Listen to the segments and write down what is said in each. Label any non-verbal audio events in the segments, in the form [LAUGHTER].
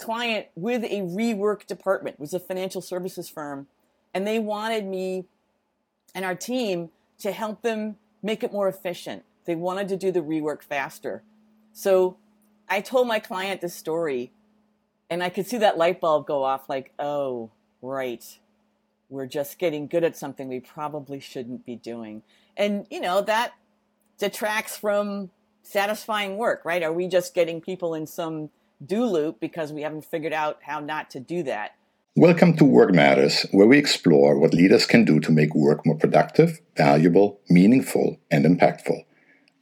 client with a rework department, it was a financial services firm, and they wanted me and our team to help them make it more efficient. They wanted to do the rework faster. So I told my client this story, and I could see that light bulb go off like, oh, right. We're just getting good at something we probably shouldn't be doing. And, you know, that detracts from satisfying work, right? Are we just getting people in some do loop because we haven't figured out how not to do that? Welcome to Work Matters, where we explore what leaders can do to make work more productive, valuable, meaningful, and impactful.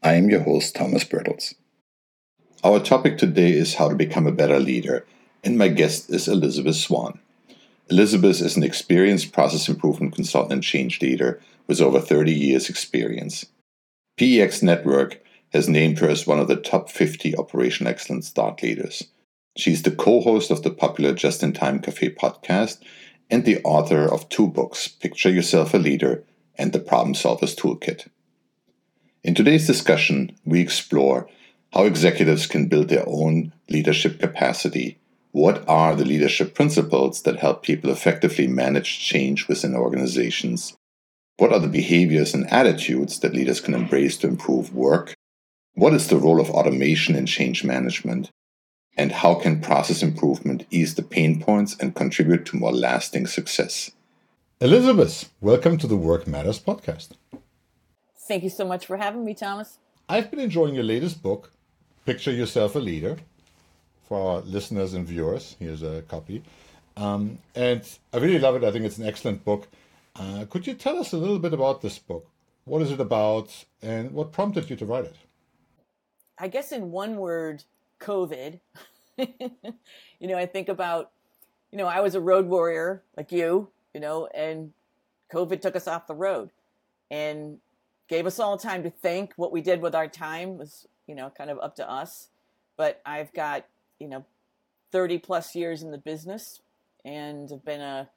I am your host, Thomas Bertels. Our topic today is how to become a better leader, and my guest is Elisabeth Swan. Elisabeth is an experienced process improvement consultant and change leader with over 30 years' experience. PEX Network has named her as one of the top 50 Operation excellence thought leaders. She's the co host of the popular Just in Time Cafe podcast and the author of two books Picture Yourself a Leader and The Problem Solver's Toolkit. In today's discussion, we explore how executives can build their own leadership capacity. What are the leadership principles that help people effectively manage change within organizations? What are the behaviors and attitudes that leaders can embrace to improve work? What is the role of automation in change management? And how can process improvement ease the pain points and contribute to more lasting success? Elisabeth, welcome to the Work Matters podcast. Thank you so much for having me, Thomas. I've been enjoying your latest book, Picture Yourself a Leader. For our listeners and viewers, here's a copy. Um, and I really love it. I think it's an excellent book. Uh, could you tell us a little bit about this book? What is it about, and what prompted you to write it? I guess in one word, COVID. [LAUGHS] you know, I think about, you know, I was a road warrior like you, you know, and COVID took us off the road and gave us all time to think what we did with our time was you know, kind of up to us. But I've got, you know, 30 plus years in the business and have been a,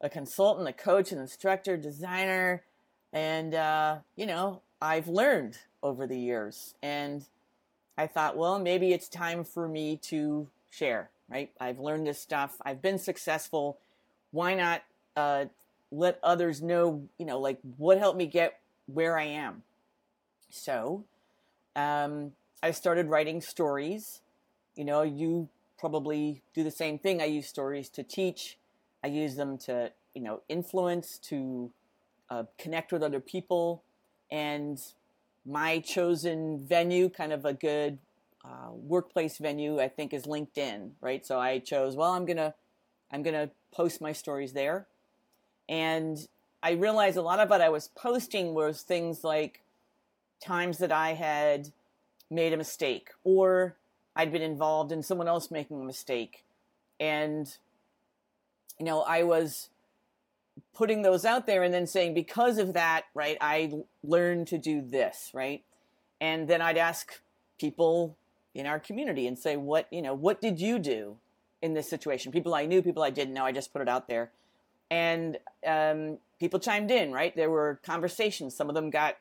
a consultant, a coach, an instructor, designer. And, uh, you know, I've learned over the years. And I thought, well, maybe it's time for me to share, right? I've learned this stuff. I've been successful. Why not uh, let others know, you know, like what helped me get where I am? So um, I started writing stories. You know, you probably do the same thing. I use stories to teach. I use them to, you know, influence, to uh, connect with other people. And my chosen venue, kind of a good uh, workplace venue, I think is LinkedIn, right? So I chose, well, I'm gonna, I'm gonna post my stories there. And I realized a lot of what I was posting was things like times that I had made a mistake or I'd been involved in someone else making a mistake. And, you know, I was putting those out there and then saying, because of that, right, I learned to do this, right? And then I'd ask people in our community and say, what, you know, what did you do in this situation? People I knew, people I didn't know, I just put it out there. And um, people chimed in, right? There were conversations. Some of them got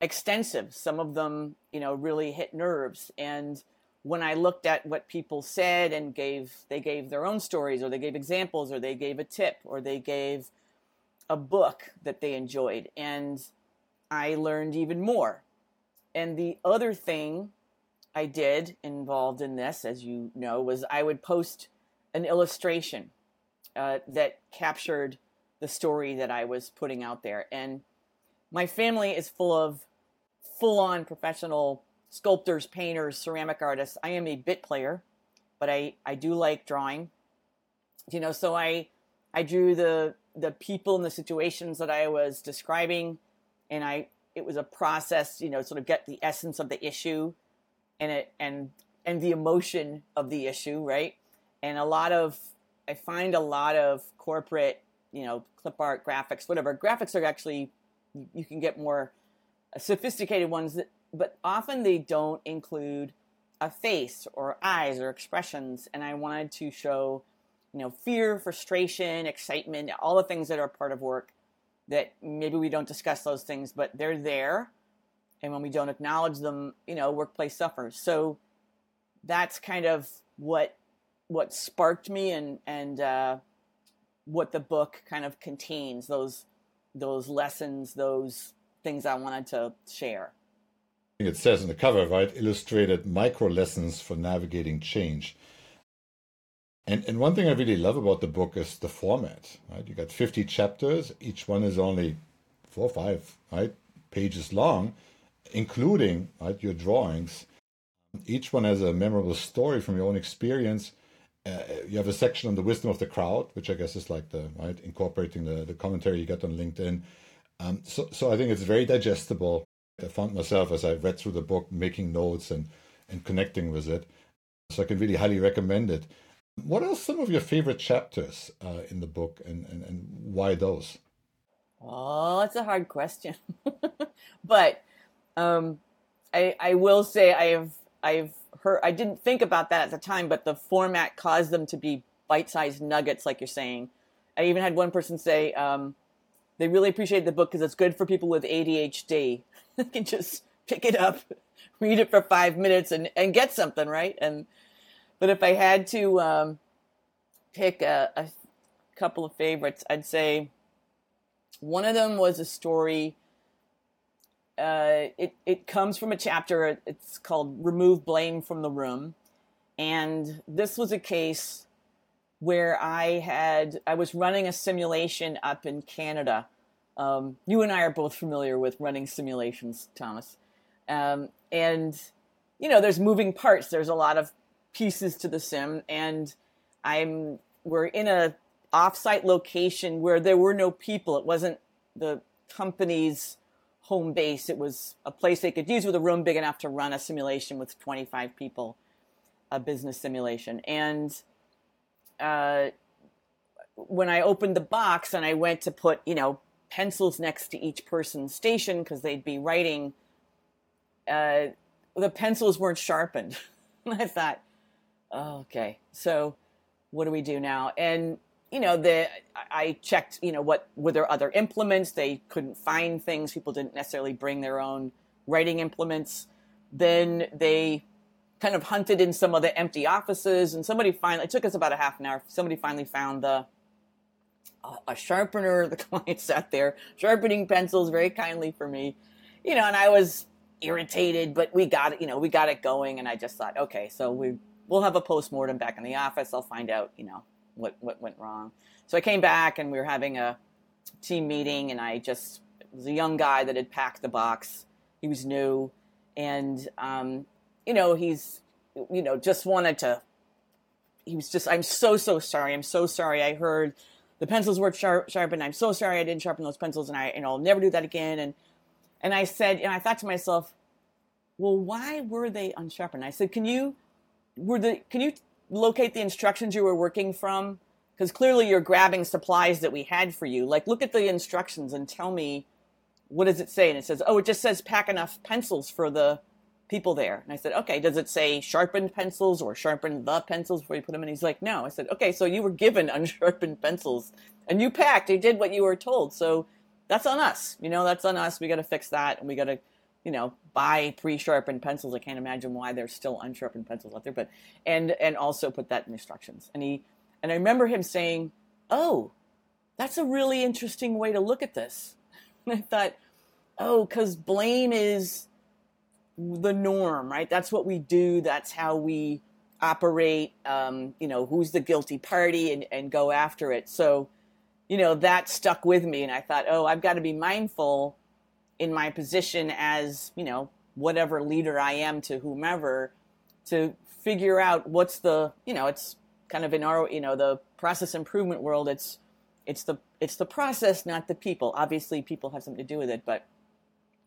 extensive. Some of them, you know, really hit nerves. And when I looked at what people said and gave, they gave their own stories, or they gave examples, or they gave a tip, or they gave a book that they enjoyed, and I learned even more. And the other thing I did involved in this, as you know, was I would post an illustration uh, that captured the story that I was putting out there. And my family is full of full on professional sculptors, painters, ceramic artists. I am a bit player, but I, I do like drawing. You know, so I I drew the the people and the situations that I was describing and I it was a process, you know, sort of get the essence of the issue and it and and the emotion of the issue, right? And a lot of I find a lot of corporate, you know, clip art, graphics, whatever. Graphics are actually you can get more sophisticated ones that, but often they don't include a face or eyes or expressions. And I wanted to show, you know, fear, frustration, excitement, all the things that are part of work that maybe we don't discuss those things, but they're there. And when we don't acknowledge them, you know, workplace suffers. So that's kind of what what sparked me and and uh, what the book kind of contains those those lessons, those things I wanted to share. It says in the cover, right? Illustrated micro lessons for navigating change. And and one thing I really love about the book is the format. Right, you got fifty chapters. Each one is only four or five right pages long, including right your drawings. Each one has a memorable story from your own experience. Uh, you have a section on the wisdom of the crowd, which I guess is like the right incorporating the, the commentary you get on LinkedIn. Um, so so I think it's very digestible. I found myself as I read through the book making notes and and connecting with it. So I can really highly recommend it. What are some of your favorite chapters uh, in the book, and, and, and why those? Oh, that's a hard question, [LAUGHS] but um, I I will say I've I've heard I didn't think about that at the time, but the format caused them to be bite-sized nuggets, like you're saying. I even had one person say um, they really appreciate the book because it's good for people with ADHD. [LAUGHS] they can just pick it up, [LAUGHS] read it for five minutes, and and get something right. And but if I had to um, pick a, a couple of favorites, I'd say one of them was a story. Uh, it it comes from a chapter. It's called "Remove Blame from the Room," and this was a case where I had I was running a simulation up in Canada. Um, you and I are both familiar with running simulations, Thomas, um, and you know there's moving parts. There's a lot of pieces to the sim, and I'm we're in a offsite location where there were no people. It wasn't the company's home base. It was a place they could use with a room big enough to run a simulation with 25 people, a business simulation. And uh, when I opened the box and I went to put, you know, pencils next to each person's station because they'd be writing, uh, the pencils weren't sharpened. [LAUGHS] I thought, oh, okay, so what do we do now? And you know, the I checked, you know, what were there other implements? They couldn't find things. People didn't necessarily bring their own writing implements. Then they kind of hunted in some of the empty offices, and somebody finally it took us about a half an hour. Somebody finally found the a sharpener. [LAUGHS] The client sat there sharpening pencils very kindly for me, you know, and I was irritated, but we got it, you know, we got it going, and I just thought, okay, so we we'll have a post mortem back in the office. I'll find out, you know, what what went wrong. So I came back and we were having a team meeting, and I just was a young guy that had packed the box. He was new, and um, you know he's you know just wanted to. He was just, I'm so so sorry. I'm so sorry. I heard the pencils were sharp, sharpened. I'm so sorry I didn't sharpen those pencils, and I and I'll never do that again. And and I said, and I thought to myself, well, why were they unsharpened? I said, can you were the can you locate the instructions you were working from? Because clearly you're grabbing supplies that we had for you. Like, look at the instructions and tell me what does it say? And it says, oh, it just says pack enough pencils for the people there. And I said, okay, does it say sharpened pencils or sharpen the pencils before you put them in? He's like, no. I said, okay, so you were given [LAUGHS] unsharpened pencils and you packed, you did what you were told. So that's on us. You know, that's on us. We got to fix that and we got to you know, buy pre-sharpened pencils. I can't imagine why there's still unsharpened pencils out there, but and and also put that in instructions. And he and I remember him saying, "Oh, that's a really interesting way to look at this." [LAUGHS] And I thought, "Oh, because blame is the norm, right? That's what we do. That's how we operate. Um, you know, who's the guilty party, and and go after it." So, you know, that stuck with me, and I thought, "Oh, I've got to be mindful." In my position as you know whatever leader I am to whomever to figure out what's the you know it's kind of in our you know the process improvement world it's it's the it's the process not the people. Obviously people have something to do with it but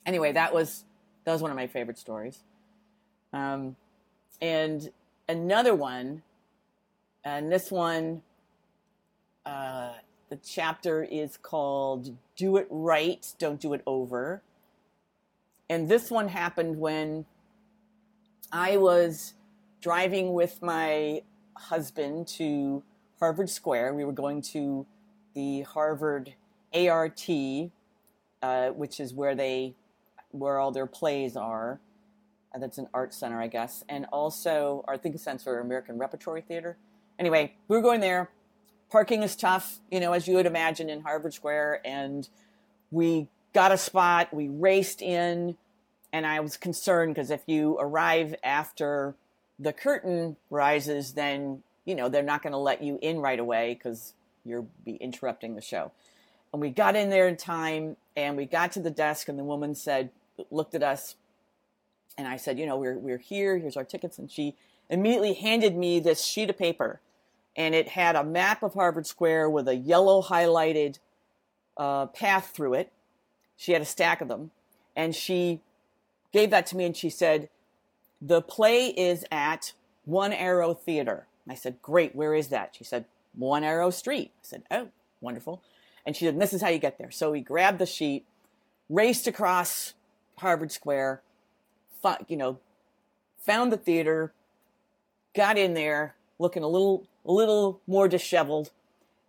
anyway that was that was one of my favorite stories. Um, and another one and this one uh, the chapter is called Do It Right, Don't Do It Over. And this one happened when I was driving with my husband to Harvard Square. We were going to the Harvard ART, uh, which is where they where all their plays are. Uh, that's an art center, I guess, and also our Think Center American Repertory Theater. anyway, we were going there. Parking is tough, you know, as you would imagine in Harvard Square. And we got a spot, we raced in, and I was concerned because if you arrive after the curtain rises, then, you know, they're not going to let you in right away because you'll be interrupting the show. And we got in there in time and we got to the desk, and the woman said, looked at us, and I said, you know, we're, we're here, here's our tickets. And she immediately handed me this sheet of paper, and it had a map of Harvard Square with a yellow highlighted uh, path through it. She had a stack of them, and she gave that to me, and she said, the play is at One Arrow Theater. I said, Great, where is that? She said, One Arrow Street. I said, Oh, wonderful. And she said, This is how you get there. So we grabbed the sheet, raced across Harvard Square, you know, found the theater, got in there looking a little, a little more disheveled.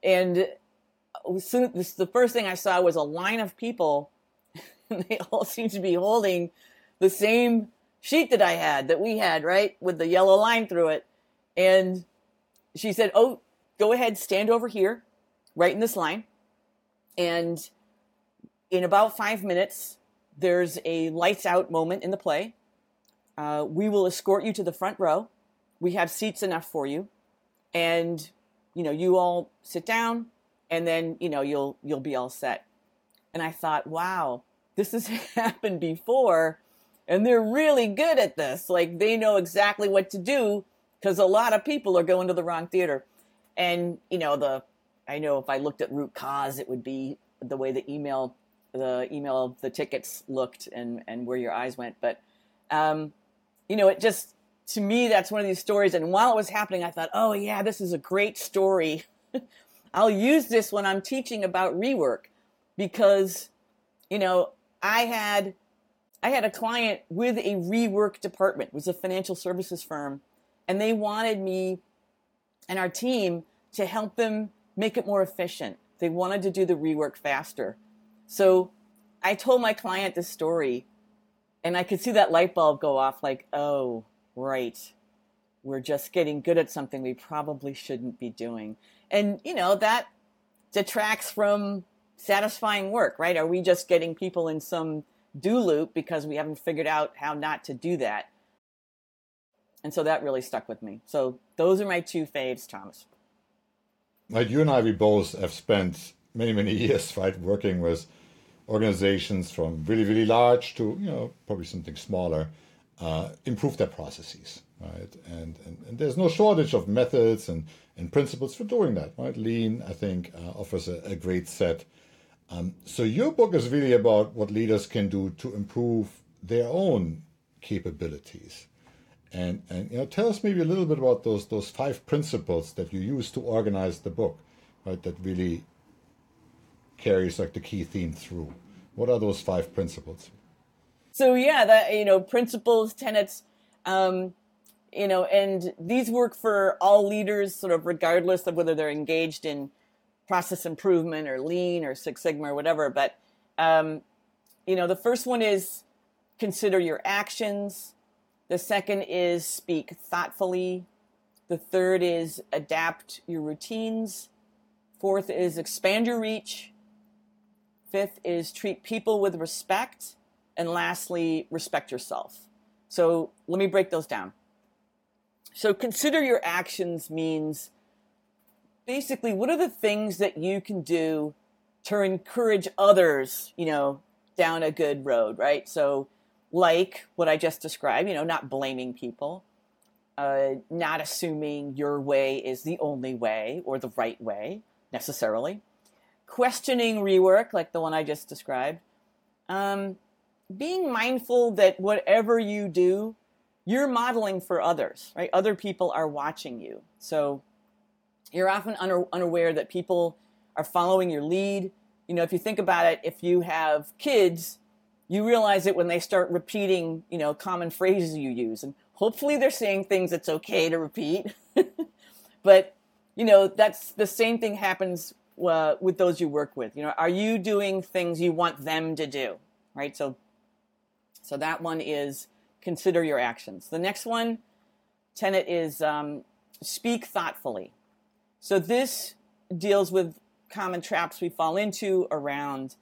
And soon, this, the first thing I saw was a line of people. [LAUGHS] And they all seemed to be holding the same sheet that I had that we had, right, with the yellow line through it. And she said, Oh, go ahead, stand over here, right in this line. And in about five minutes, there's a lights out moment in the play. Uh, we will escort you to the front row. We have seats enough for you. And, you know, you all sit down and then, you know, you'll you'll be all set. And I thought, wow, this has [LAUGHS] happened before and they're really good at this. Like they know exactly what to do because a lot of people are going to the wrong theater. And you know the, I know if I looked at root cause, it would be the way the email, the email the tickets looked and and where your eyes went. But, um, you know, it just to me that's one of these stories. And while it was happening, I thought, oh yeah, this is a great story. [LAUGHS] I'll use this when I'm teaching about rework because, you know, I had I had a client with a rework department, it was a financial services firm, and they wanted me and our team to help them make it more efficient. They wanted to do the rework faster. So I told my client this story, and I could see that light bulb go off like, oh, right. We're just getting good at something we probably shouldn't be doing. And, you know, that detracts from satisfying work, right? Are we just getting people in some do loop because we haven't figured out how not to do that. And so that really stuck with me. So those are my two faves, Thomas. Right, you and I, we both have spent many, many [LAUGHS] years, right, working with organizations from really, really large to, you know, probably something smaller, uh, improve their processes, right? And, and, and there's no shortage of methods and, and principles for doing that, right? Lean, I think, uh, offers a, a great set um, so your book is really about what leaders can do to improve their own capabilities. And, and you know, tell us maybe a little bit about those those five principles that you use to organize the book, right? That really carries like the key theme through. What are those five principles? So yeah, that you know, principles, tenets, um, you know, and these work for all leaders, sort of regardless of whether they're engaged in process improvement or lean or Six Sigma or whatever. But, um, you know, the first one is consider your actions. The second is speak thoughtfully. The third is adapt your routines. Fourth is expand your reach. Fifth is treat people with respect. And lastly, respect yourself. So let me break those down. So consider your actions means basically, what are the things that you can do to encourage others, you know, down a good road, right? So, like what I just described, you know, not blaming people, uh, not assuming your way is the only way or the right way necessarily, questioning rework, like the one I just described, um, being mindful that whatever you do, you're modeling for others, right? Other people are watching you. So, you're often unaware that people are following your lead. You know, if you think about it, if you have kids, you realize it when they start repeating, you know, common phrases you use. And hopefully they're saying things that's okay to repeat. [LAUGHS] but, you know, that's the same thing happens uh, with those you work with. You know, are you doing things you want them to do? Right? So, so that one is consider your actions. The next one, tenet is um, speak thoughtfully So this deals with common traps we fall into around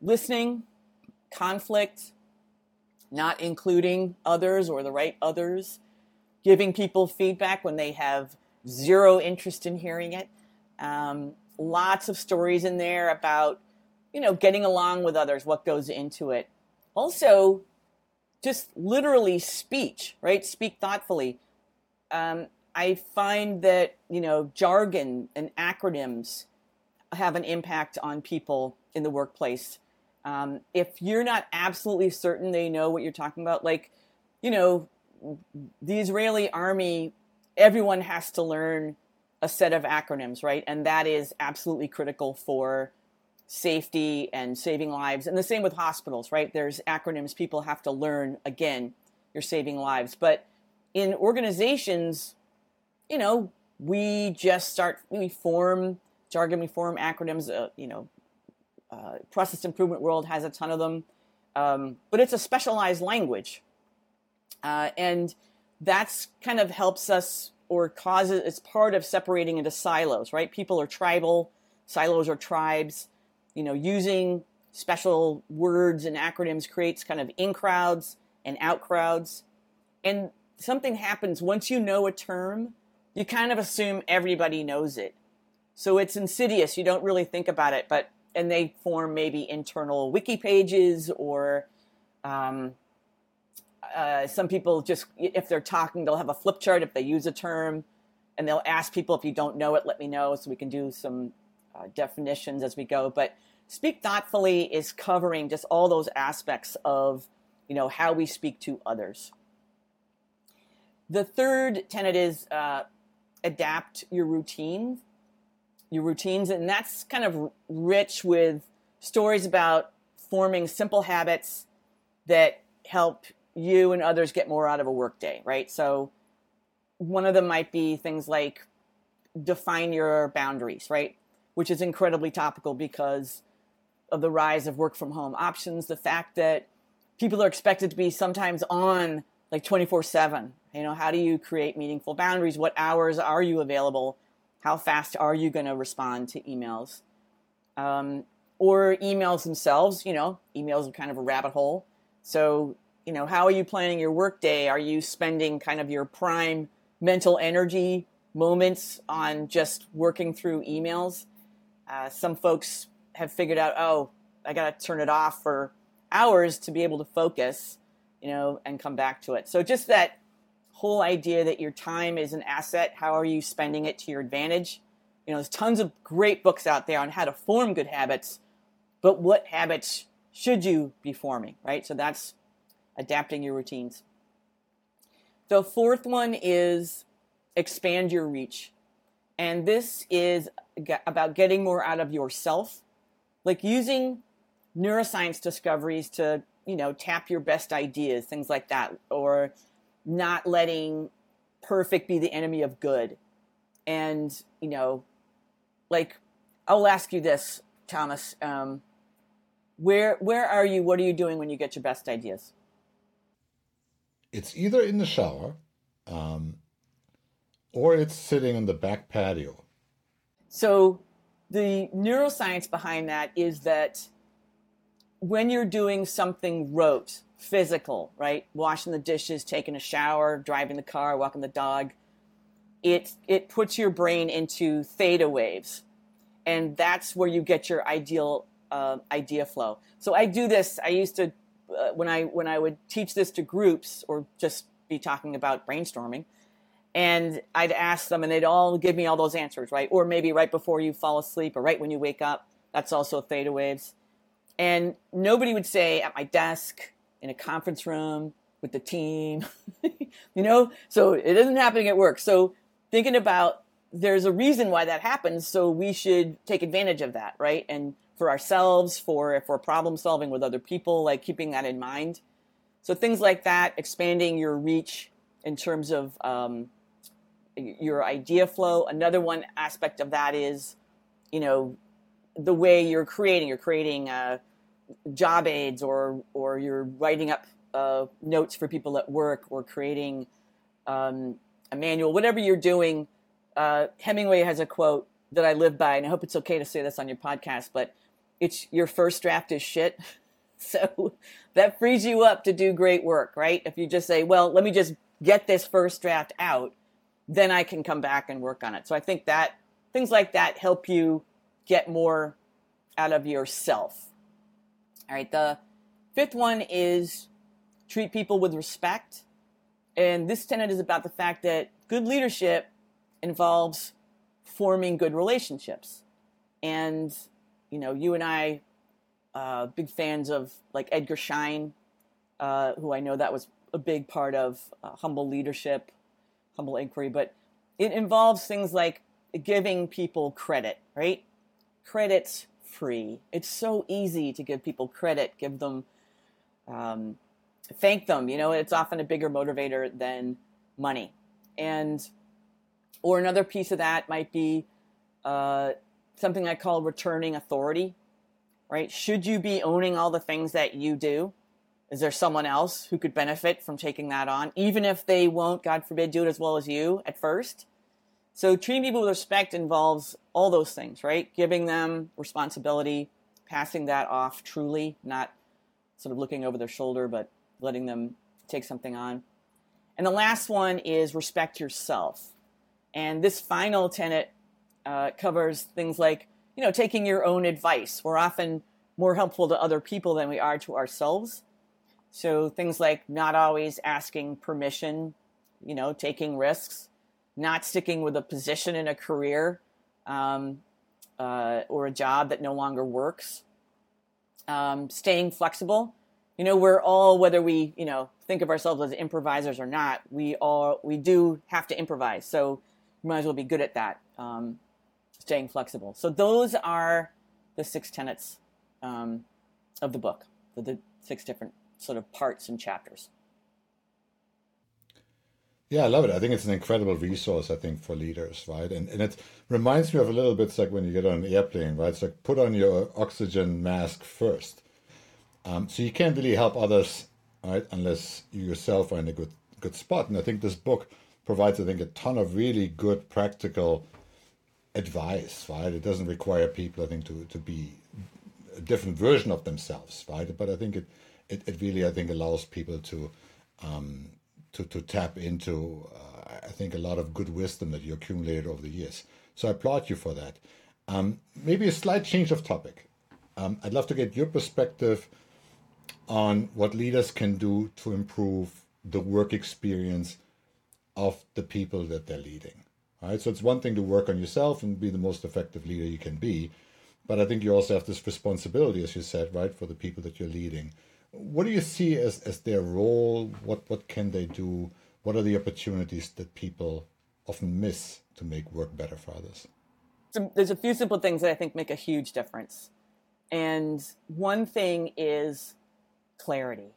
listening, conflict, not including others or the right others, giving people feedback when they have zero interest in hearing it. Um, lots of stories in there about, you know, getting along with others, what goes into it. Also, just literally speech, right? Speak thoughtfully. Um, I find that, you know, jargon and acronyms have an impact on people in the workplace. Um, if you're not absolutely certain they know what you're talking about, like, you know, the Israeli army, everyone has to learn a set of acronyms, right? And that is absolutely critical for safety and saving lives. And the same with hospitals, right? There's acronyms people have to learn. Again, you're saving lives. But in organizations, you know, we just start, we form jargon, we form acronyms, uh, you know, uh, process improvement world has a ton of them, um, but it's a specialized language, uh, and that's kind of helps us or causes it's part of separating into silos, right? People are tribal, silos are tribes. You know, using special words and acronyms creates kind of in crowds and out crowds, and something happens once you know a term, you kind of assume everybody knows it. So it's insidious. You don't really think about it, but and they form maybe internal wiki pages or um, uh, some people just if they're talking they'll have a flip chart if they use a term and they'll ask people if you don't know it let me know so we can do some uh, definitions as we go but speak thoughtfully is covering just all those aspects of you know how we speak to others the third tenet is uh, adapt your routine your routines, and that's kind of rich with stories about forming simple habits that help you and others get more out of a workday, right? So one of them might be things like define your boundaries, right? Which is incredibly topical because of the rise of work from home options, the fact that people are expected to be sometimes on like 24 7. You know, how do you create meaningful boundaries? What hours are you available? How fast are you going to respond to emails? Um, or emails themselves, you know, emails are kind of a rabbit hole. So, you know, how are you planning your workday? Are you spending kind of your prime mental energy moments on just working through emails? Uh, some folks have figured out, oh, I got to turn it off for hours to be able to focus, you know, and come back to it. So just that whole idea that your time is an asset. How are you spending it to your advantage? You know, there's tons of great books out there on how to form good habits, but what habits should you be forming, right? So that's adapting your routines. The fourth one is expand your reach. And this is about getting more out of yourself, like using neuroscience discoveries to, you know, tap your best ideas, things like that, or not letting perfect be the enemy of good. And, you know, like, I'll ask you this, Thomas. Um, where where are you? What are you doing when you get your best ideas? It's either in the shower, um, or it's sitting on the back patio. So, the neuroscience behind that is that when you're doing something rote, physical, right? Washing the dishes, taking a shower, driving the car, walking the dog. It it puts your brain into theta waves, and that's where you get your ideal uh, idea flow. So I do this. I used to uh, when I when I would teach this to groups or just be talking about brainstorming, and I'd ask them, and they'd all give me all those answers, right? Or maybe right before you fall asleep, or right when you wake up. That's also theta waves. And nobody would say at my desk in a conference room with the team, [LAUGHS] you know? So it isn't happening at work. So thinking about there's a reason why that happens. So we should take advantage of that, right? And for ourselves, for if we're problem solving with other people, like keeping that in mind. So things like that, expanding your reach in terms of um, your idea flow. Another one aspect of that is, you know, the way you're creating. You're creating uh, job aids or or you're writing up uh, notes for people at work or creating um, a manual, whatever you're doing, uh, Hemingway has a quote that I live by, and I hope it's okay to say this on your podcast, but it's your first draft is shit. [LAUGHS] So that frees you up to do great work, right? If you just say, well, let me just get this first draft out, then I can come back and work on it. So I think that things like that help you get more out of yourself. All right, the fifth one is treat people with respect. And this tenet is about the fact that good leadership involves forming good relationships. And, you know, you and I, uh, big fans of like Edgar Schein, uh, who I know that was a big part of uh, humble leadership, humble inquiry, but it involves things like giving people credit, right? Credit's free. It's so easy to give people credit, give them, um, thank them. You know, it's often a bigger motivator than money. And, or another piece of that might be uh, something I call returning authority, right? Should you be owning all the things that you do? Is there someone else who could benefit from taking that on, even if they won't, God forbid, do it as well as you at first? So treating people with respect involves all those things, right? Giving them responsibility, passing that off truly, not sort of looking over their shoulder, but letting them take something on. And the last one is respect yourself. And this final tenet uh, covers things like, you know, taking your own advice. We're often more helpful to other people than we are to ourselves. So things like not always asking permission, you know, taking risks, not sticking with a position in a career um, uh, or a job that no longer works, um, staying flexible. You know, we're all whether we you know think of ourselves as improvisers or not, we all we do have to improvise. So you might as well be good at that. Um, staying flexible. So those are the six tenets um, of the book, the, the six different sort of parts and chapters. Yeah, I love it. I think it's an incredible resource, I think, for leaders, right? And and it reminds me of a little bit like when you get on an airplane, right? It's like put on your oxygen mask first. Um, so you can't really help others, right, unless you yourself are in a good good spot. And I think this book provides, I think, a ton of really good practical advice, right? It doesn't require people, I think, to, to be a different version of themselves, right? But I think it it, it really I think allows people to um, to to tap into uh, I think a lot of good wisdom that you accumulated over the years. So I applaud you for that. Um, maybe a slight change of topic. Um, I'd love to get your perspective on what leaders can do to improve the work experience of the people that they're leading. All right, so it's one thing to work on yourself and be the most effective leader you can be, but I think you also have this responsibility, as you said, right, for the people that you're leading what do you see as, as their role? What what can they do? What are the opportunities that people often miss to make work better for others? So there's a few simple things that I think make a huge difference. And one thing is clarity.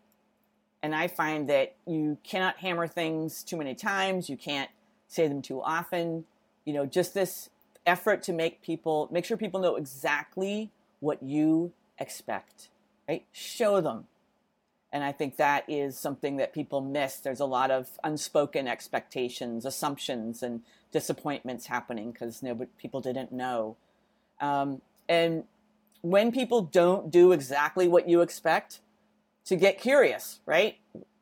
And I find that you cannot hammer things too many times, you can't say them too often. You know, just this effort to make people make sure people know exactly what you expect, right? Show them and I think that is something that people miss. There's a lot of unspoken expectations, assumptions, and disappointments happening because people didn't know. Um, and when people don't do exactly what you expect, to get curious, right?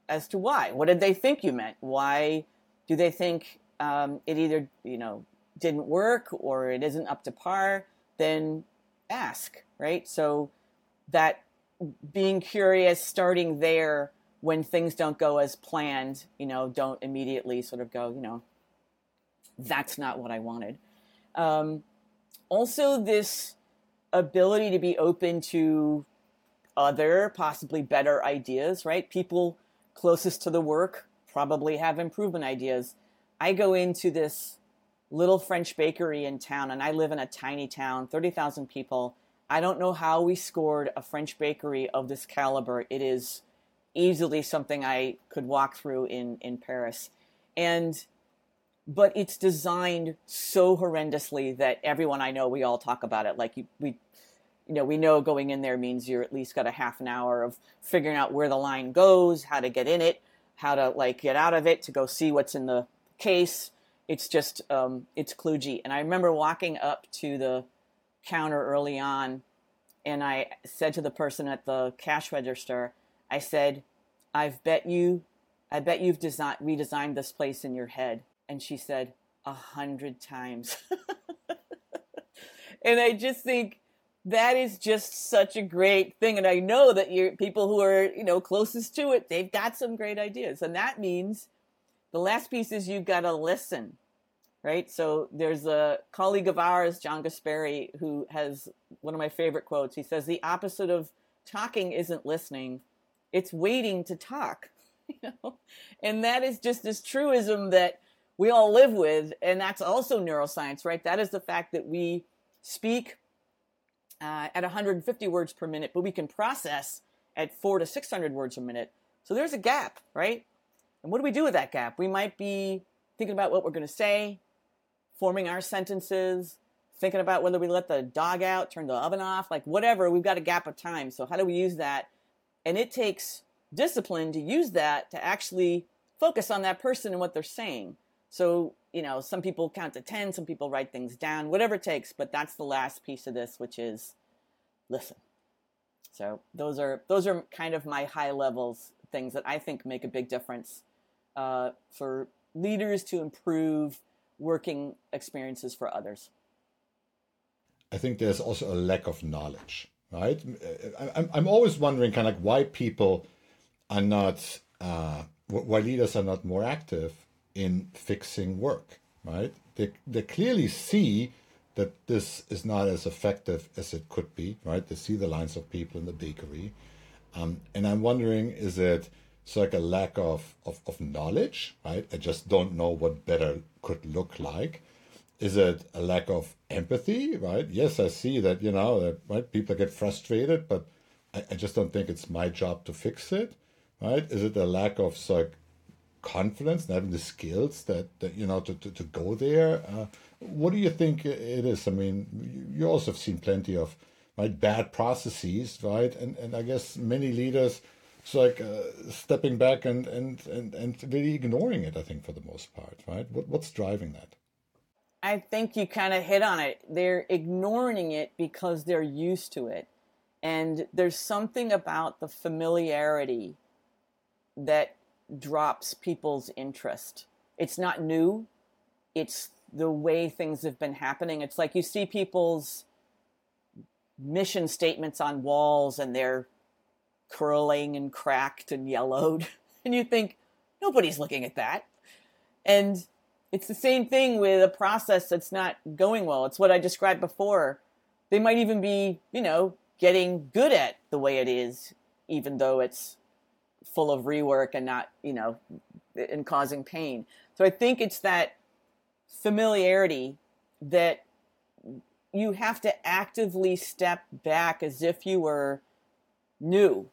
As to why. What did they think you meant? Why do they think um, it either, you know, didn't work or it isn't up to par? Then ask, right? So that being curious, starting there when things don't go as planned, you know, don't immediately sort of go, you know, that's not what I wanted. Um, also, this ability to be open to other, possibly better ideas, right? People closest to the work probably have improvement ideas. I go into this little French bakery in town, and I live in a tiny town, 30,000 people I don't know how we scored a French bakery of this caliber. It is easily something I could walk through in, in Paris. And but it's designed so horrendously that everyone I know, we all talk about it. Like you, we, you know, we know going in there means you're at least got a half an hour of figuring out where the line goes, how to get in it, how to like get out of it, to go see what's in the case, it's just um, it's kludgy. And I remember walking up to the counter early on, and I said to the person at the cash register, I said, "I've bet you, I bet you've design, redesigned this place in your head." And she said, "A hundred times." [LAUGHS] and I just think that is just such a great thing. And I know that you people who are, you know, closest to it, they've got some great ideas. And that means the last piece is you've got to listen, right? So there's a colleague of ours, John Gaspari, who has one of my favorite quotes. He says, the opposite of talking isn't listening. It's waiting to talk. [LAUGHS] You know? And that is just this truism that we all live with. And that's also neuroscience, right? That is the fact that we speak uh, at 150 words per minute, but we can process at four to 600 words a minute. So there's a gap, right? And what do we do with that gap? We might be thinking about what we're going to say, forming our sentences, thinking about whether we let the dog out, turn the oven off, like whatever. We've got a gap of time. So how do we use that? And it takes discipline to use that to actually focus on that person and what they're saying. So, you know, some people count to 10, some people write things down, whatever it takes, but that's the last piece of this, which is listen. So, those are those are kind of my high levels things that I think make a big difference uh, for leaders to improve working experiences for others. I think there's also a lack of knowledge, right? I'm, I'm always wondering kind of like why people are not, uh, why leaders are not more active in fixing work, right? They, they clearly see that this is not as effective as it could be, right? They see the lines of people in the bakery. Um, and I'm wondering, is it so like a lack of, of, of knowledge, right? I just don't know what better could look like. Is it a lack of empathy, right? Yes, I see that, you know, that, right? People get frustrated, but I, I just don't think it's my job to fix it, right? Is it a lack of like, confidence and having the skills that, that you know to, to, to go there. Uh, what do you think it is? I mean, you also have seen plenty of right bad processes, right? And and I guess many leaders it's like uh, stepping back and, and and and really ignoring it. I think for the most part, right? What what's driving that? I think you kind of hit on it. They're ignoring it because they're used to it. And there's something about the familiarity that drops people's interest. It's not new. It's the way things have been happening. It's like you see people's mission statements on walls and they're curling and cracked and yellowed. [LAUGHS] And you think, nobody's looking at that. And it's the same thing with a process that's not going well. It's what I described before. They might even be, you know, getting good at the way it is, even though it's full of rework and not, you know, and causing pain. So I think it's that familiarity that you have to actively step back as if you were new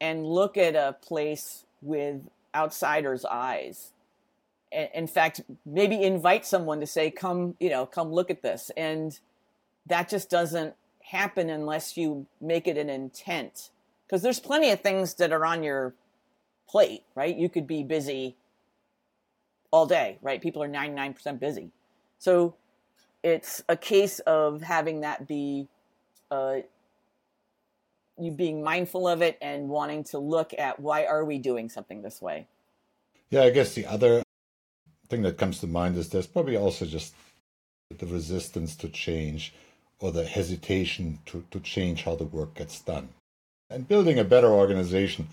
and look at a place with outsiders' eyes. And In fact, maybe invite someone to say, "Come, you know, come look at this," and that just doesn't happen unless you make it an intent. Because there's plenty of things that are on your plate, right? You could be busy all day, right? People are 99% busy. So it's a case of having that be uh, you being mindful of it and wanting to look at why are we doing something this way. Yeah, I guess the other thing that comes to mind is there's probably also just the resistance to change or the hesitation to, to change how the work gets done. And building a better organization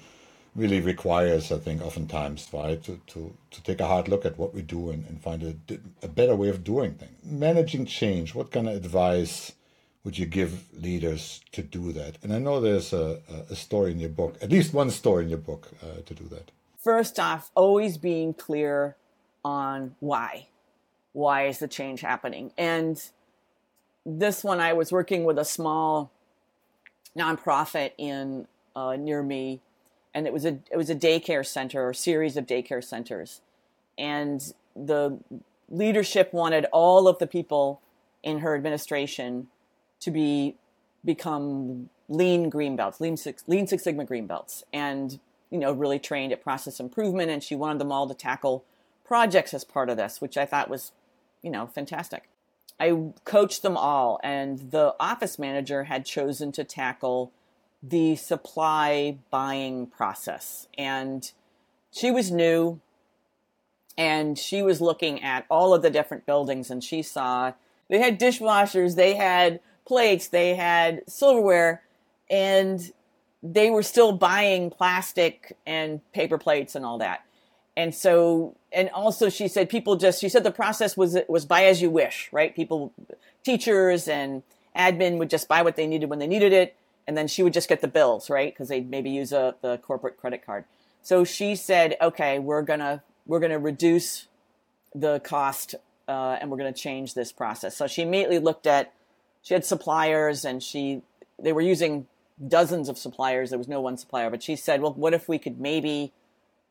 really requires, I think, oftentimes, right, to, to, to take a hard look at what we do and, and find a, a better way of doing things. Managing change, what kind of advice would you give leaders to do that? And I know there's a, a story in your book, at least one story in your book uh, to do that. First off, always being clear on why. Why is the change happening? And this one, I was working with a small nonprofit in uh, near me and it was a it was a daycare center or series of daycare centers, and the leadership wanted all of the people in her administration to be become lean green belts, lean six, lean Six Sigma green belts, and you know really trained at process improvement. And she wanted them all to tackle projects as part of this, which I thought was you know, fantastic. I coached them all, and the office manager had chosen to tackle the supply buying process. And she was new, and she was looking at all of the different buildings, and she saw they had dishwashers, they had plates, they had silverware, and they were still buying plastic and paper plates and all that. And so, and also she said people just, she said the process was, was buy as you wish, right? People, teachers and admin would just buy what they needed when they needed it. And then she would just get the bills, right? Cause they'd maybe use a, the corporate credit card. So she said, okay, we're gonna, we're gonna reduce the cost, uh, and we're gonna change this process. So she immediately looked at, she had suppliers and she, they were using dozens of suppliers. There was no one supplier, but she said, well, what if we could maybe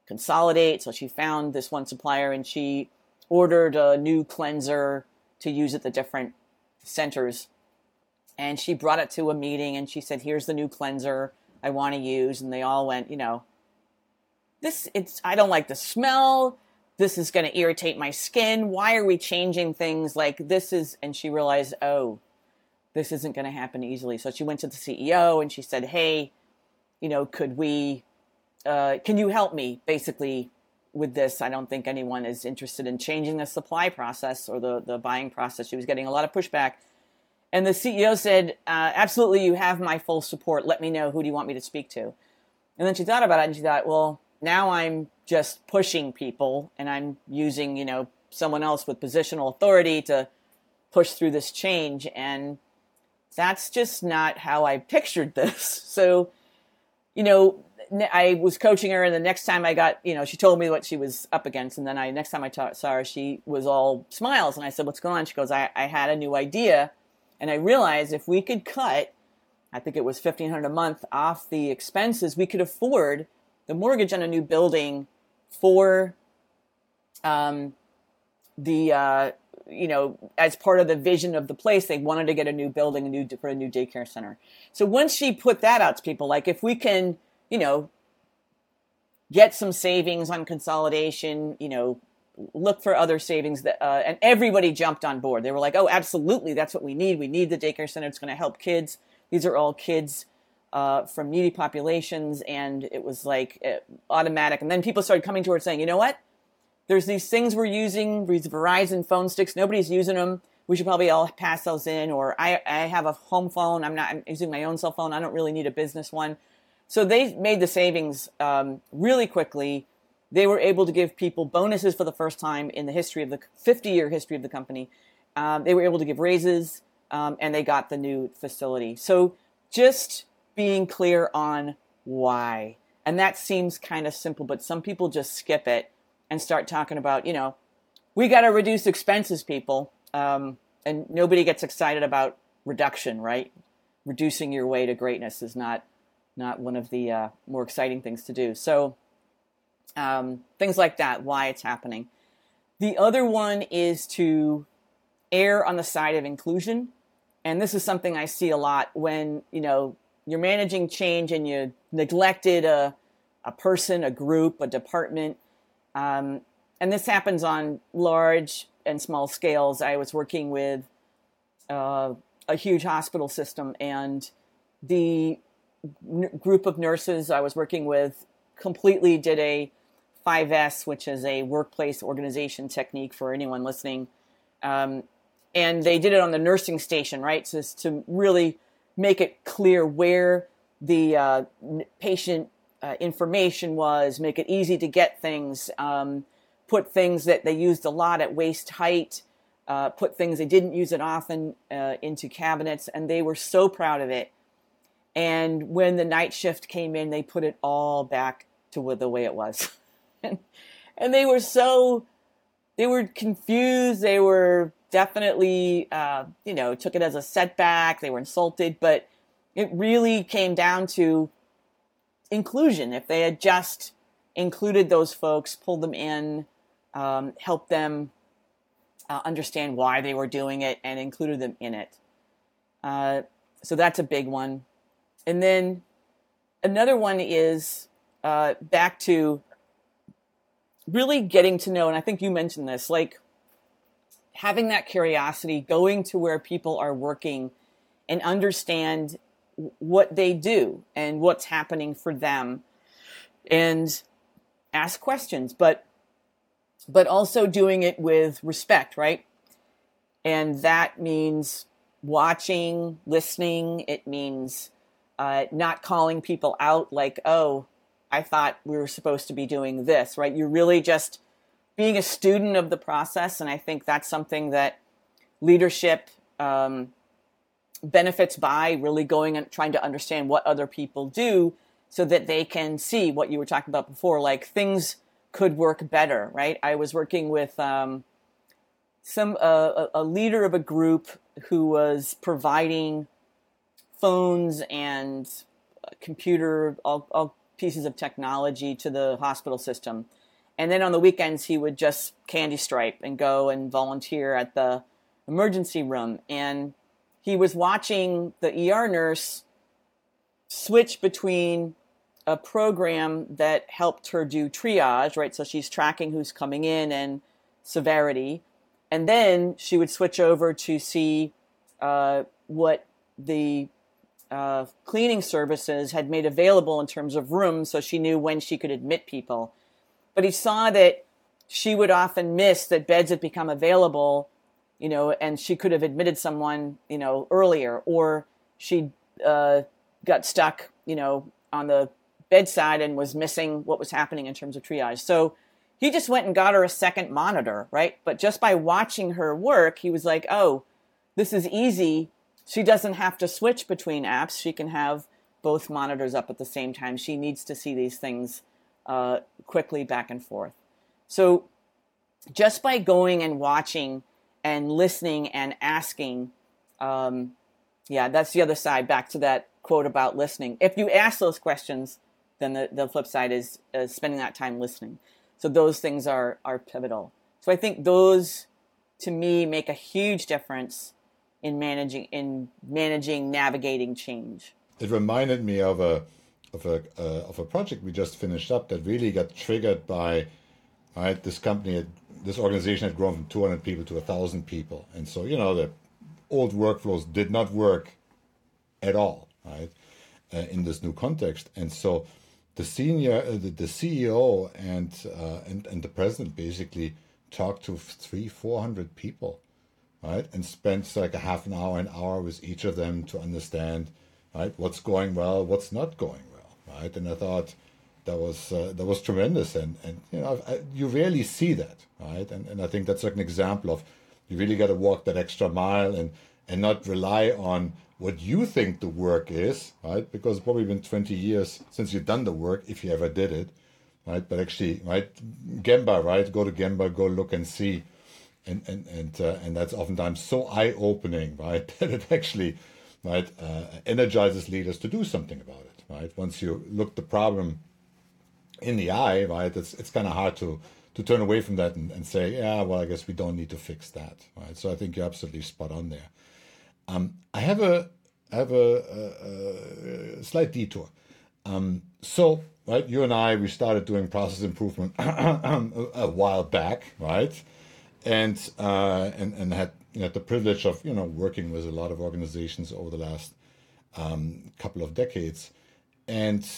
consolidate? So she found this one supplier and she ordered a new cleanser to use at the different centers. And she brought it to a meeting and she said, here's the new cleanser I want to use. And they all went, you know, this, it's, I don't like the smell. This is going to irritate my skin. Why are we changing things like this is, and she realized, oh, this isn't going to happen easily. So she went to the CEO and she said, "Hey, you know, could we? Uh, can you help me basically with this? I don't think anyone is interested in changing the supply process or the the buying process." She was getting a lot of pushback, and the CEO said, uh, "Absolutely, you have my full support. Let me know who do you want me to speak to." And then she thought about it and she thought, "Well, now I'm just pushing people and I'm using, you know, someone else with positional authority to." push through this change and that's just not how I pictured this. [LAUGHS] So, you know, I was coaching her, and the next time I got, you know, she told me what she was up against, and then I next time I saw her, she was all smiles, and I said, "What's going on?" She goes, "I, I had a new idea, and I realized if we could cut, I think it was fifteen hundred a month off the expenses, we could afford the mortgage on a new building for um, the uh, you know, as part of the vision of the place, they wanted to get a new building, a new for a new daycare center. So once she put that out to people, like if we can, you know, get some savings on consolidation, you know, look for other savings that, uh, and everybody jumped on board. They were like, "Oh, absolutely, that's what we need. We need the daycare center. It's going to help kids. These are all kids." Uh, from needy populations, and it was like uh, automatic. And then people started coming to her saying, "You know what? There's these things we're using, these Verizon phone sticks. Nobody's using them. We should probably all pass those in. Or I, I have a home phone. I'm not I'm using my own cell phone. I don't really need a business one. So they made the savings um, really quickly. They were able to give people bonuses for the first time in the history of the 50 year history of the company. Um, they were able to give raises um, and they got the new facility. So just being clear on why. And that seems kind of simple, but some people just skip it and start talking about, you know, we got to reduce expenses, people. Um, and nobody gets excited about reduction, right? Reducing your way to greatness is not not one of the uh, more exciting things to do. So um, things like that, why it's happening. The other one is to err on the side of inclusion, and this is something I see a lot when you know you're managing change and you neglected a a person, a group, a department, um, and this happens on large and small scales. I was working with uh, a huge hospital system, and the n- group of nurses I was working with completely did a 5S, which is a workplace organization technique for anyone listening. Um, and they did it on the nursing station, right? So to really make it clear where the uh, patient uh, information was, make it easy to get things, um, put things that they used a lot at waist height, uh, put things they didn't use it often uh, into cabinets, and they were so proud of it. And when the night shift came in, they put it all back to the way it was. [LAUGHS] and, and they were so, they were confused. They were definitely, uh, you know, took it as a setback. They were insulted, but it really came down to inclusion. If they had just included those folks, pulled them in, um, helped them uh, understand why they were doing it, and included them in it. Uh, so that's a big one. And then another one is uh, back to really getting to know, and I think you mentioned this, like having that curiosity, going to where people are working and understand what they do and what's happening for them and ask questions, but but also doing it with respect, right? And that means watching, listening. It means uh, not calling people out like, oh, I thought we were supposed to be doing this, right? You're really just being a student of the process. And I think that's something that leadership um, benefits by really going and trying to understand what other people do so that they can see what you were talking about before, like things could work better, right? I was working with um, some uh, a leader of a group who was providing phones and computer all, all pieces of technology to the hospital system and then on the weekends he would just candy stripe and go and volunteer at the emergency room and he was watching the ER nurse switch between a program that helped her do triage, right? So she's tracking who's coming in and severity, and then she would switch over to see uh, what the uh, cleaning services had made available in terms of rooms so she knew when she could admit people. But he saw that she would often miss that beds had become available, you know, and she could have admitted someone, you know, earlier, or she uh, got stuck, you know, on the bedside and was missing what was happening in terms of triage. So he just went and got her a second monitor, right? But just by watching her work, he was like, oh, this is easy. She doesn't have to switch between apps. She can have both monitors up at the same time. She needs to see these things uh, quickly back and forth. So just by going and watching and listening and asking, um, yeah, that's the other side. Back to that quote about listening. If you ask those questions, then the, the flip side is spending that time listening. So those things are are pivotal. So I think those to me make a huge difference in managing in managing navigating change. It reminded me of a of a uh, of a project we just finished up that really got triggered by right this company had, this organization had grown from 200 people to 1000 people. And so you know the old workflows did not work at all right uh, in this new context. And so the senior, uh, the, the CEO and, uh, and and the president basically talked to three, four hundred people, right, and spent like a half an hour, an hour with each of them to understand, right, what's going well, what's not going well, right, and I thought that was uh, that was tremendous, and and you know I, you rarely see that, right, and and I think that's like an example of you really got to walk that extra mile and and not rely on what you think the work is, right? Because it's probably been 20 years since you've done the work, if you ever did it, right? But actually, right, Gemba, right? Go to Gemba, go look and see, and and and uh, and that's oftentimes so eye-opening, [LAUGHS] right? That it actually, right, uh, energizes leaders to do something about it, right? Once you look the problem in the eye, right, it's it's kind of hard to to turn away from that and, and say, yeah, well, I guess we don't need to fix that, right? So I think you're absolutely spot on there. Um, I have a I have a, a, a slight detour. Um, so, right, you and I, we started doing process improvement [CLEARS THROAT] a while back, right, and uh, and and had you know, the privilege of you know working with a lot of organizations over the last um, couple of decades, and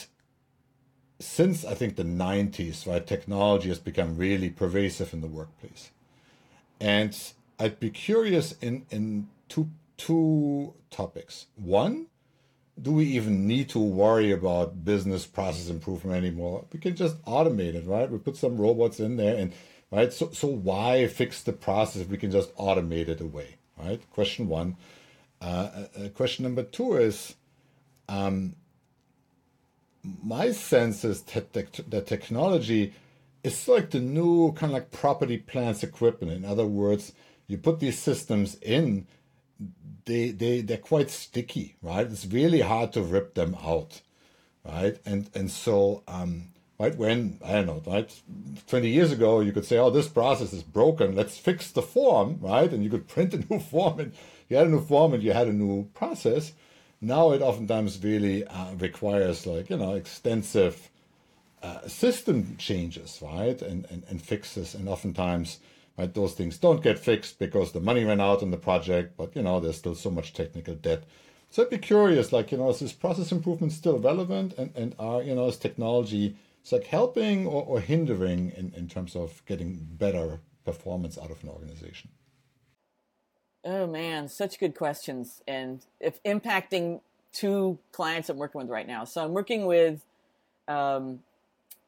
since I think the 90s, right, technology has become really pervasive in the workplace. And I'd be curious in, in two two topics. One, do we even need to worry about business process improvement anymore? We can just automate it, right? We put some robots in there and right. So so why fix the process if we can just automate it away, right? Question one. Uh, uh, uh question number two is, um, my sense is that, that technology is like the new kind of like property plants equipment. In other words, you put these systems in they they they're quite sticky, right? It's really hard to rip them out, right? And and so um, right when I don't know, right, twenty years ago, you could say, oh, this process is broken. Let's fix the form, right? And you could print a new [LAUGHS] form, and you had a new form, and you had a new process. Now it oftentimes really uh, requires like you know extensive uh, system changes, right, and, and and fixes, and oftentimes Right, those things don't get fixed because the money ran out on the project, but you know there's still so much technical debt. So I'd be curious, like you know, is this process improvement still relevant, and and are you know is technology it's like helping or, or hindering in, in terms of getting better performance out of an organization? Oh man, such good questions, and if impacting two clients I'm working with right now. So I'm working with um,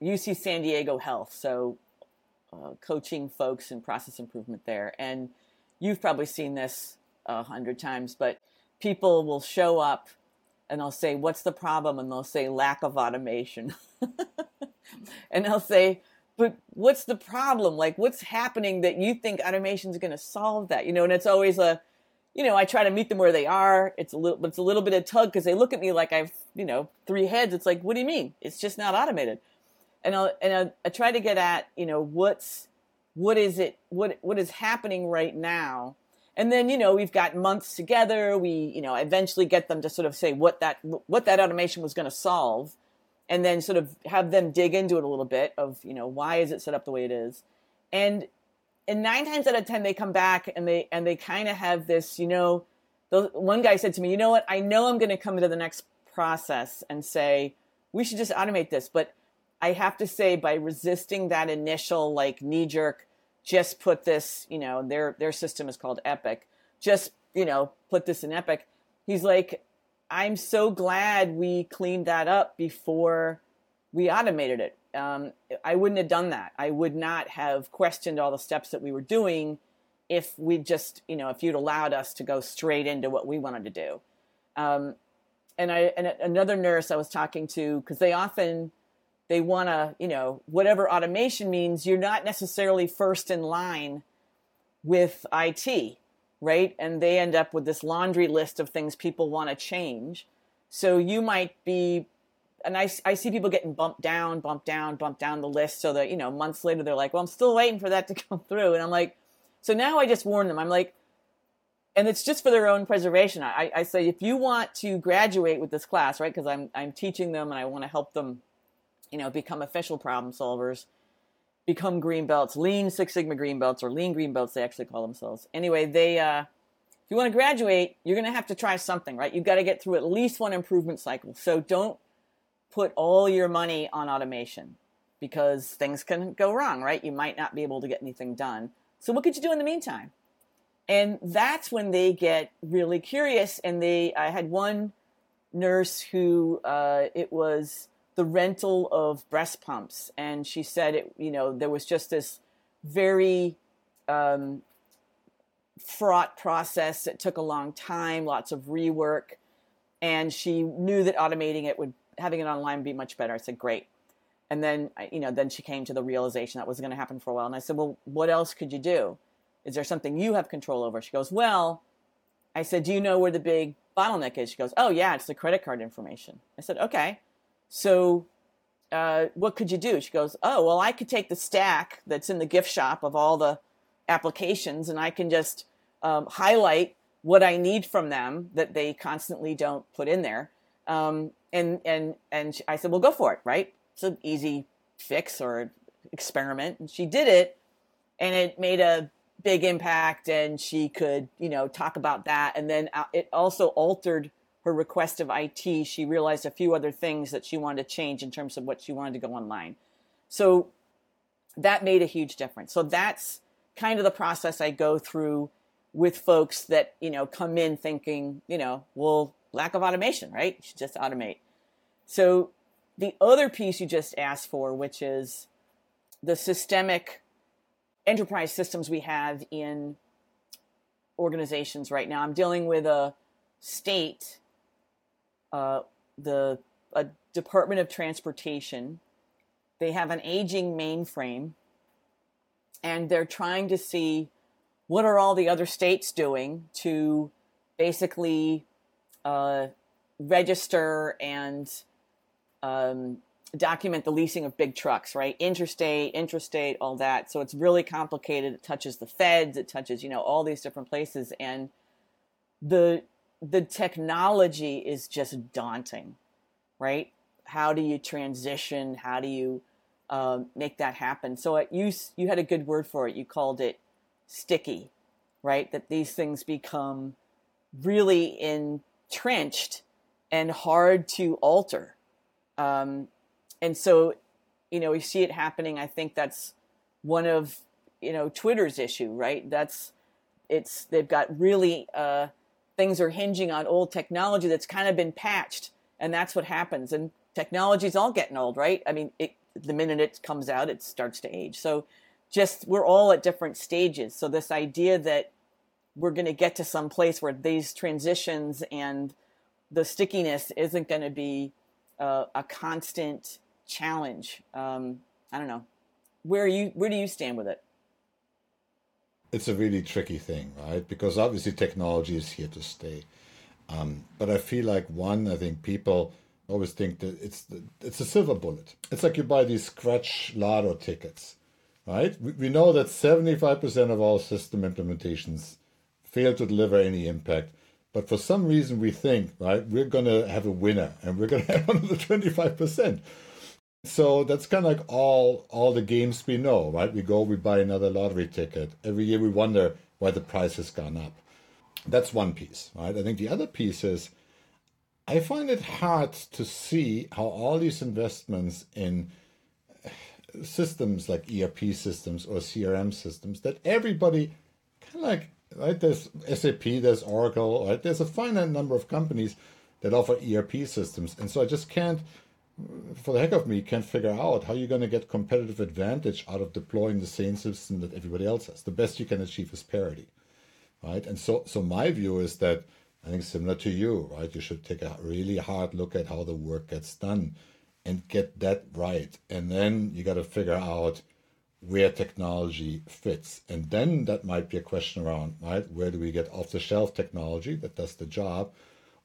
UC San Diego Health, so uh, coaching folks in process improvement there, and you've probably seen this a hundred times, but people will show up and I'll say, "What's the problem?" and they'll say, "Lack of automation." [LAUGHS] and I'll say, but what's the problem? Like, what's happening that you think automation is going to solve that? You know, and it's always a, you know, I try to meet them where they are. It's a little, it's a little bit of tug because they look at me like I've, you know, three heads. It's like, what do you mean? It's just not automated. And I'll, and I'll, I try to get at, you know, what's, what is it, what, what is happening right now? And then, you know, we've got months together. We, you know, eventually get them to sort of say what that, what that automation was going to solve and then sort of have them dig into it a little bit of you know why is it set up the way it is? And and nine times out of ten they come back and they and they kind of have this you know the, one guy said to me you know what? I know i'm going to come into the next process and say we should just automate this but i have to say by resisting that initial like knee jerk just put this you know their their system is called epic. Just you know put this in epic. He's like I'm so glad we cleaned that up before we automated it. Um, I wouldn't have done that. I would not have questioned all the steps that we were doing if we just, you know, if you'd allowed us to go straight into what we wanted to do. Um, and I and another nurse I was talking to because they often they want to, you know, whatever automation means, you're not necessarily first in line with IT right? And they end up with this laundry list of things people want to change. So you might be, and I, I see people getting bumped down, bumped down, bumped down the list so that, you know, months later they're like, well, I'm still waiting for that to [LAUGHS] come through. And I'm like, so now I just warn them. I'm like, and it's just for their own preservation. I, I say, if you want to graduate with this class, right, because I'm, I'm teaching them and I want to help them, you know, become official problem solvers become green belts, lean Six Sigma green belts, or lean green belts, they actually call themselves. Anyway, they, uh, if you want to graduate, you're going to have to try something, right? You've got to get through at least one improvement cycle. So don't put all your money on automation because things can go wrong, right? You might not be able to get anything done. So what could you do in the meantime? And that's when they get really curious. And they, I had one nurse who uh, it was the rental of breast pumps, and she said it. You know, there was just this very um, fraught process. It took a long time, lots of rework, and she knew that automating it would having it online would be much better. I said, great. And then, you know, then she came to the realization that was going to happen for a while. And I said, well, what else could you do? Is there something you have control over? She goes, well, I said, do you know where the big bottleneck is? She goes, oh, yeah, it's the credit card information. I said, okay. So, uh, what could you do? She goes, Oh, well, I could take the stack that's in the gift shop of all the applications and I can just um, highlight what I need from them that they constantly don't put in there. Um, and, and, and I said, Well, go for it, right? It's an easy fix or experiment. And she did it and it made a big impact and she could, you know, talk about that. And then uh, it also altered her request of IT, she realized a few other things that she wanted to change in terms of what she wanted to go online. So that made a huge difference. So that's kind of the process I go through with folks that, you know, come in thinking, you know, well, lack of automation, right? You should just automate. So the other piece you just asked for, which is the systemic enterprise systems we have in organizations right now. I'm dealing with a state uh, the Department of Transportation. They have an aging mainframe, and they're trying to see what are all the other states doing to basically uh, register and um, document the leasing of big trucks, right? Interstate, intrastate, all that. So it's really complicated. It touches the feds, it touches, you know, all these different places. And the the technology is just daunting, right? How do you transition? How do you um, make that happen? So it, you you had a good word for it. You called it sticky, right? That these things become really entrenched and hard to alter. Um, and so, you know, we see it happening. I think that's one of, you know, Twitter's issue, right? That's, it's, they've got really, uh, things are hinging on old technology that's kind of been patched. And that's what happens. And technology's all getting old, right? I mean, it, the minute it comes out, it starts to age. So just, we're all at different stages. So this idea that we're going to get to some place where these transitions and the stickiness isn't going to be uh, a constant challenge. Um, I don't know. Where you where do you stand with it? It's a really tricky thing, right? Because obviously technology is here to stay. Um, but I feel like one, I think people always think that it's the, it's a silver bullet. It's like you buy these scratch lotto tickets, right? We, we know that seventy five percent of all system implementations fail to deliver any impact. But for some reason, we think, right, we're going to have a winner and we're going [LAUGHS] to have one of the 25%. So that's kind of like all all the games we know, right? We go, we buy another lottery ticket. Every year we wonder why the price has gone up. That's one piece, right? I think the other piece is I find it hard to see how all these investments in systems like ERP systems or CRM systems that everybody kind of like right? There's SAP, there's Oracle, right? There's a finite number of companies that offer ERP systems, and so I just can't, for the heck of me, can't figure out how you're going to get competitive advantage out of deploying the same system that everybody else has. The best you can achieve is parity, right? And so, so my view is that I think similar to you, right? You should take a really hard look at how the work gets done and get that right, and then you got to figure out where technology fits. And then that might be a question around, right? Where do we get off the shelf technology that does the job?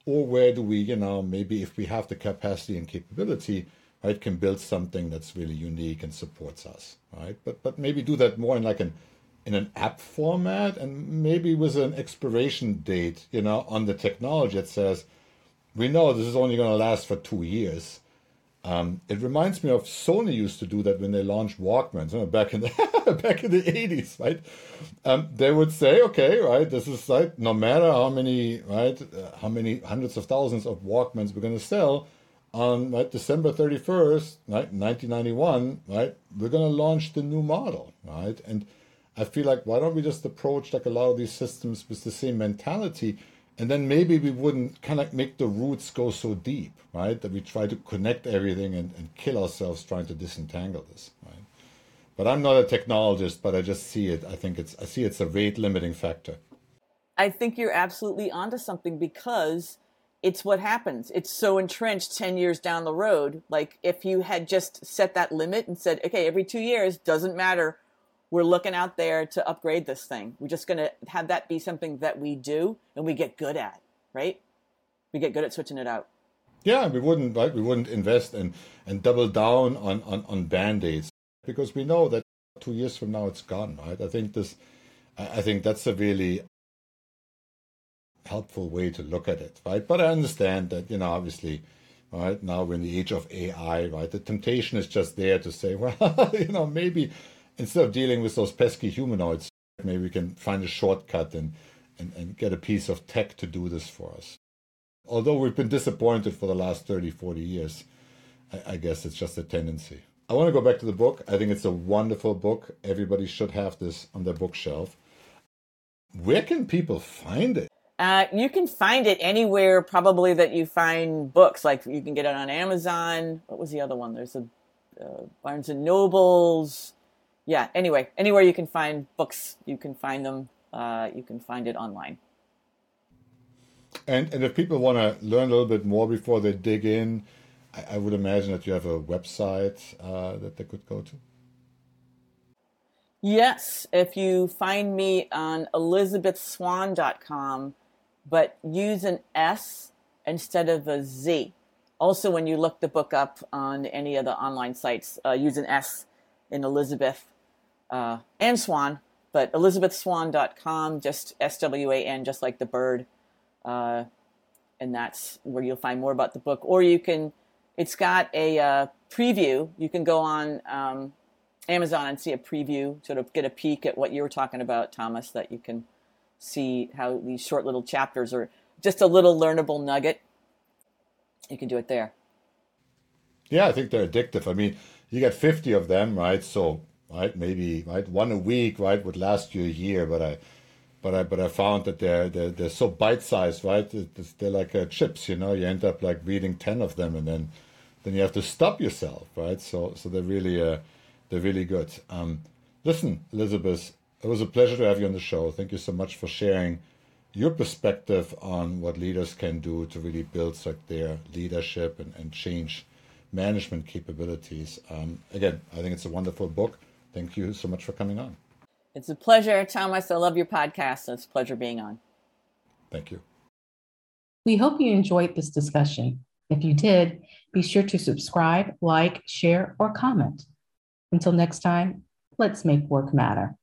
Or where do we, you know, maybe if we have the capacity and capability, right, can build something that's really unique and supports us, right? But but maybe do that more in like an in an app format and maybe with an expiration date, you know, on the technology that says, we know this is only going to last for two years um, it reminds me of Sony used to do that when they launched Walkmans back in the [LAUGHS] back in the eighties, right? Um, they would say, okay, right, this is like no matter how many right, uh, how many hundreds of thousands of Walkmans we're going to sell on right December thirty first, right, nineteen ninety one, right, we're going to launch the new model, right, and I feel like why don't we just approach like a lot of these systems with the same mentality? And then maybe we wouldn't kind of make the roots go so deep, right? That we try to connect everything and, and kill ourselves trying to disentangle this, right? But I'm not a technologist, but I just see it. I think it's I see it's a rate limiting factor. I think you're absolutely onto something because it's what happens. It's so entrenched 10 years down the road. Like if you had just set that limit and said, okay, every two years, doesn't matter we're looking out there to upgrade this thing. We're just going to have that be something that we do and we get good at, right? We get good at switching it out. Yeah, we wouldn't right. We wouldn't invest and and double down on on on band aids because we know that two years from now it's gone, right? I think this, I think that's a really helpful way to look at it, right? But I understand that you know obviously right now we're in the age of AI, right? The temptation is just there to say, [LAUGHS] well, you know, maybe instead of dealing with those pesky humanoids, maybe we can find a shortcut and, and, and get a piece of tech to do this for us. Although we've been disappointed for the last 30, 40 years, I, I guess it's just a tendency. I want to go back to the book. I think it's a wonderful book. Everybody should have this on their bookshelf. Where can people find it? Uh, you can find it anywhere, probably that you find books. Like you can get it on Amazon. What was the other one? There's a uh, Barnes and Nobles yeah, anyway, anywhere you can find books, you can find them. Uh, you can find it online. And and if people want to learn a little bit more before they dig in, I, I would imagine that you have a website uh, that they could go to. Yes, if you find me on elisabethswan.com, but use an S instead of a Z. Also, when you look the book up on any of the online sites, uh, use an S in Elisabeth uh, and Swan, but elisabethswan.com, just S W A N, just like the bird. Uh, and that's where you'll find more about the book. Or you can, it's got a uh, preview. You can go on um, Amazon and see a preview, sort of get a peek at what you were talking about, Thomas, that you can see how these short little chapters are just a little learnable nugget. You can do it there. Yeah, I think they're addictive. I mean, you get 50 of them, right? So, right, maybe right one a week, right, would last you a year. But I, but I, but I found that they're they're, they're so bite-sized, right? They're like uh, chips, you know. You end up like reading 10 of them, and then then you have to stop yourself, right? So so they're really uh, they're really good. Um, listen, Elisabeth, it was a pleasure to have you on the show. Thank you so much for sharing your perspective on what leaders can do to really build like their leadership and, and change management capabilities. Um, again, I think it's a wonderful book. Thank you so much for coming on. It's a pleasure, Thomas. I love your podcast. It's a pleasure being on. Thank you. We hope you enjoyed this discussion. If you did, be sure to subscribe, like, share, or comment. Until next time, let's make work matter.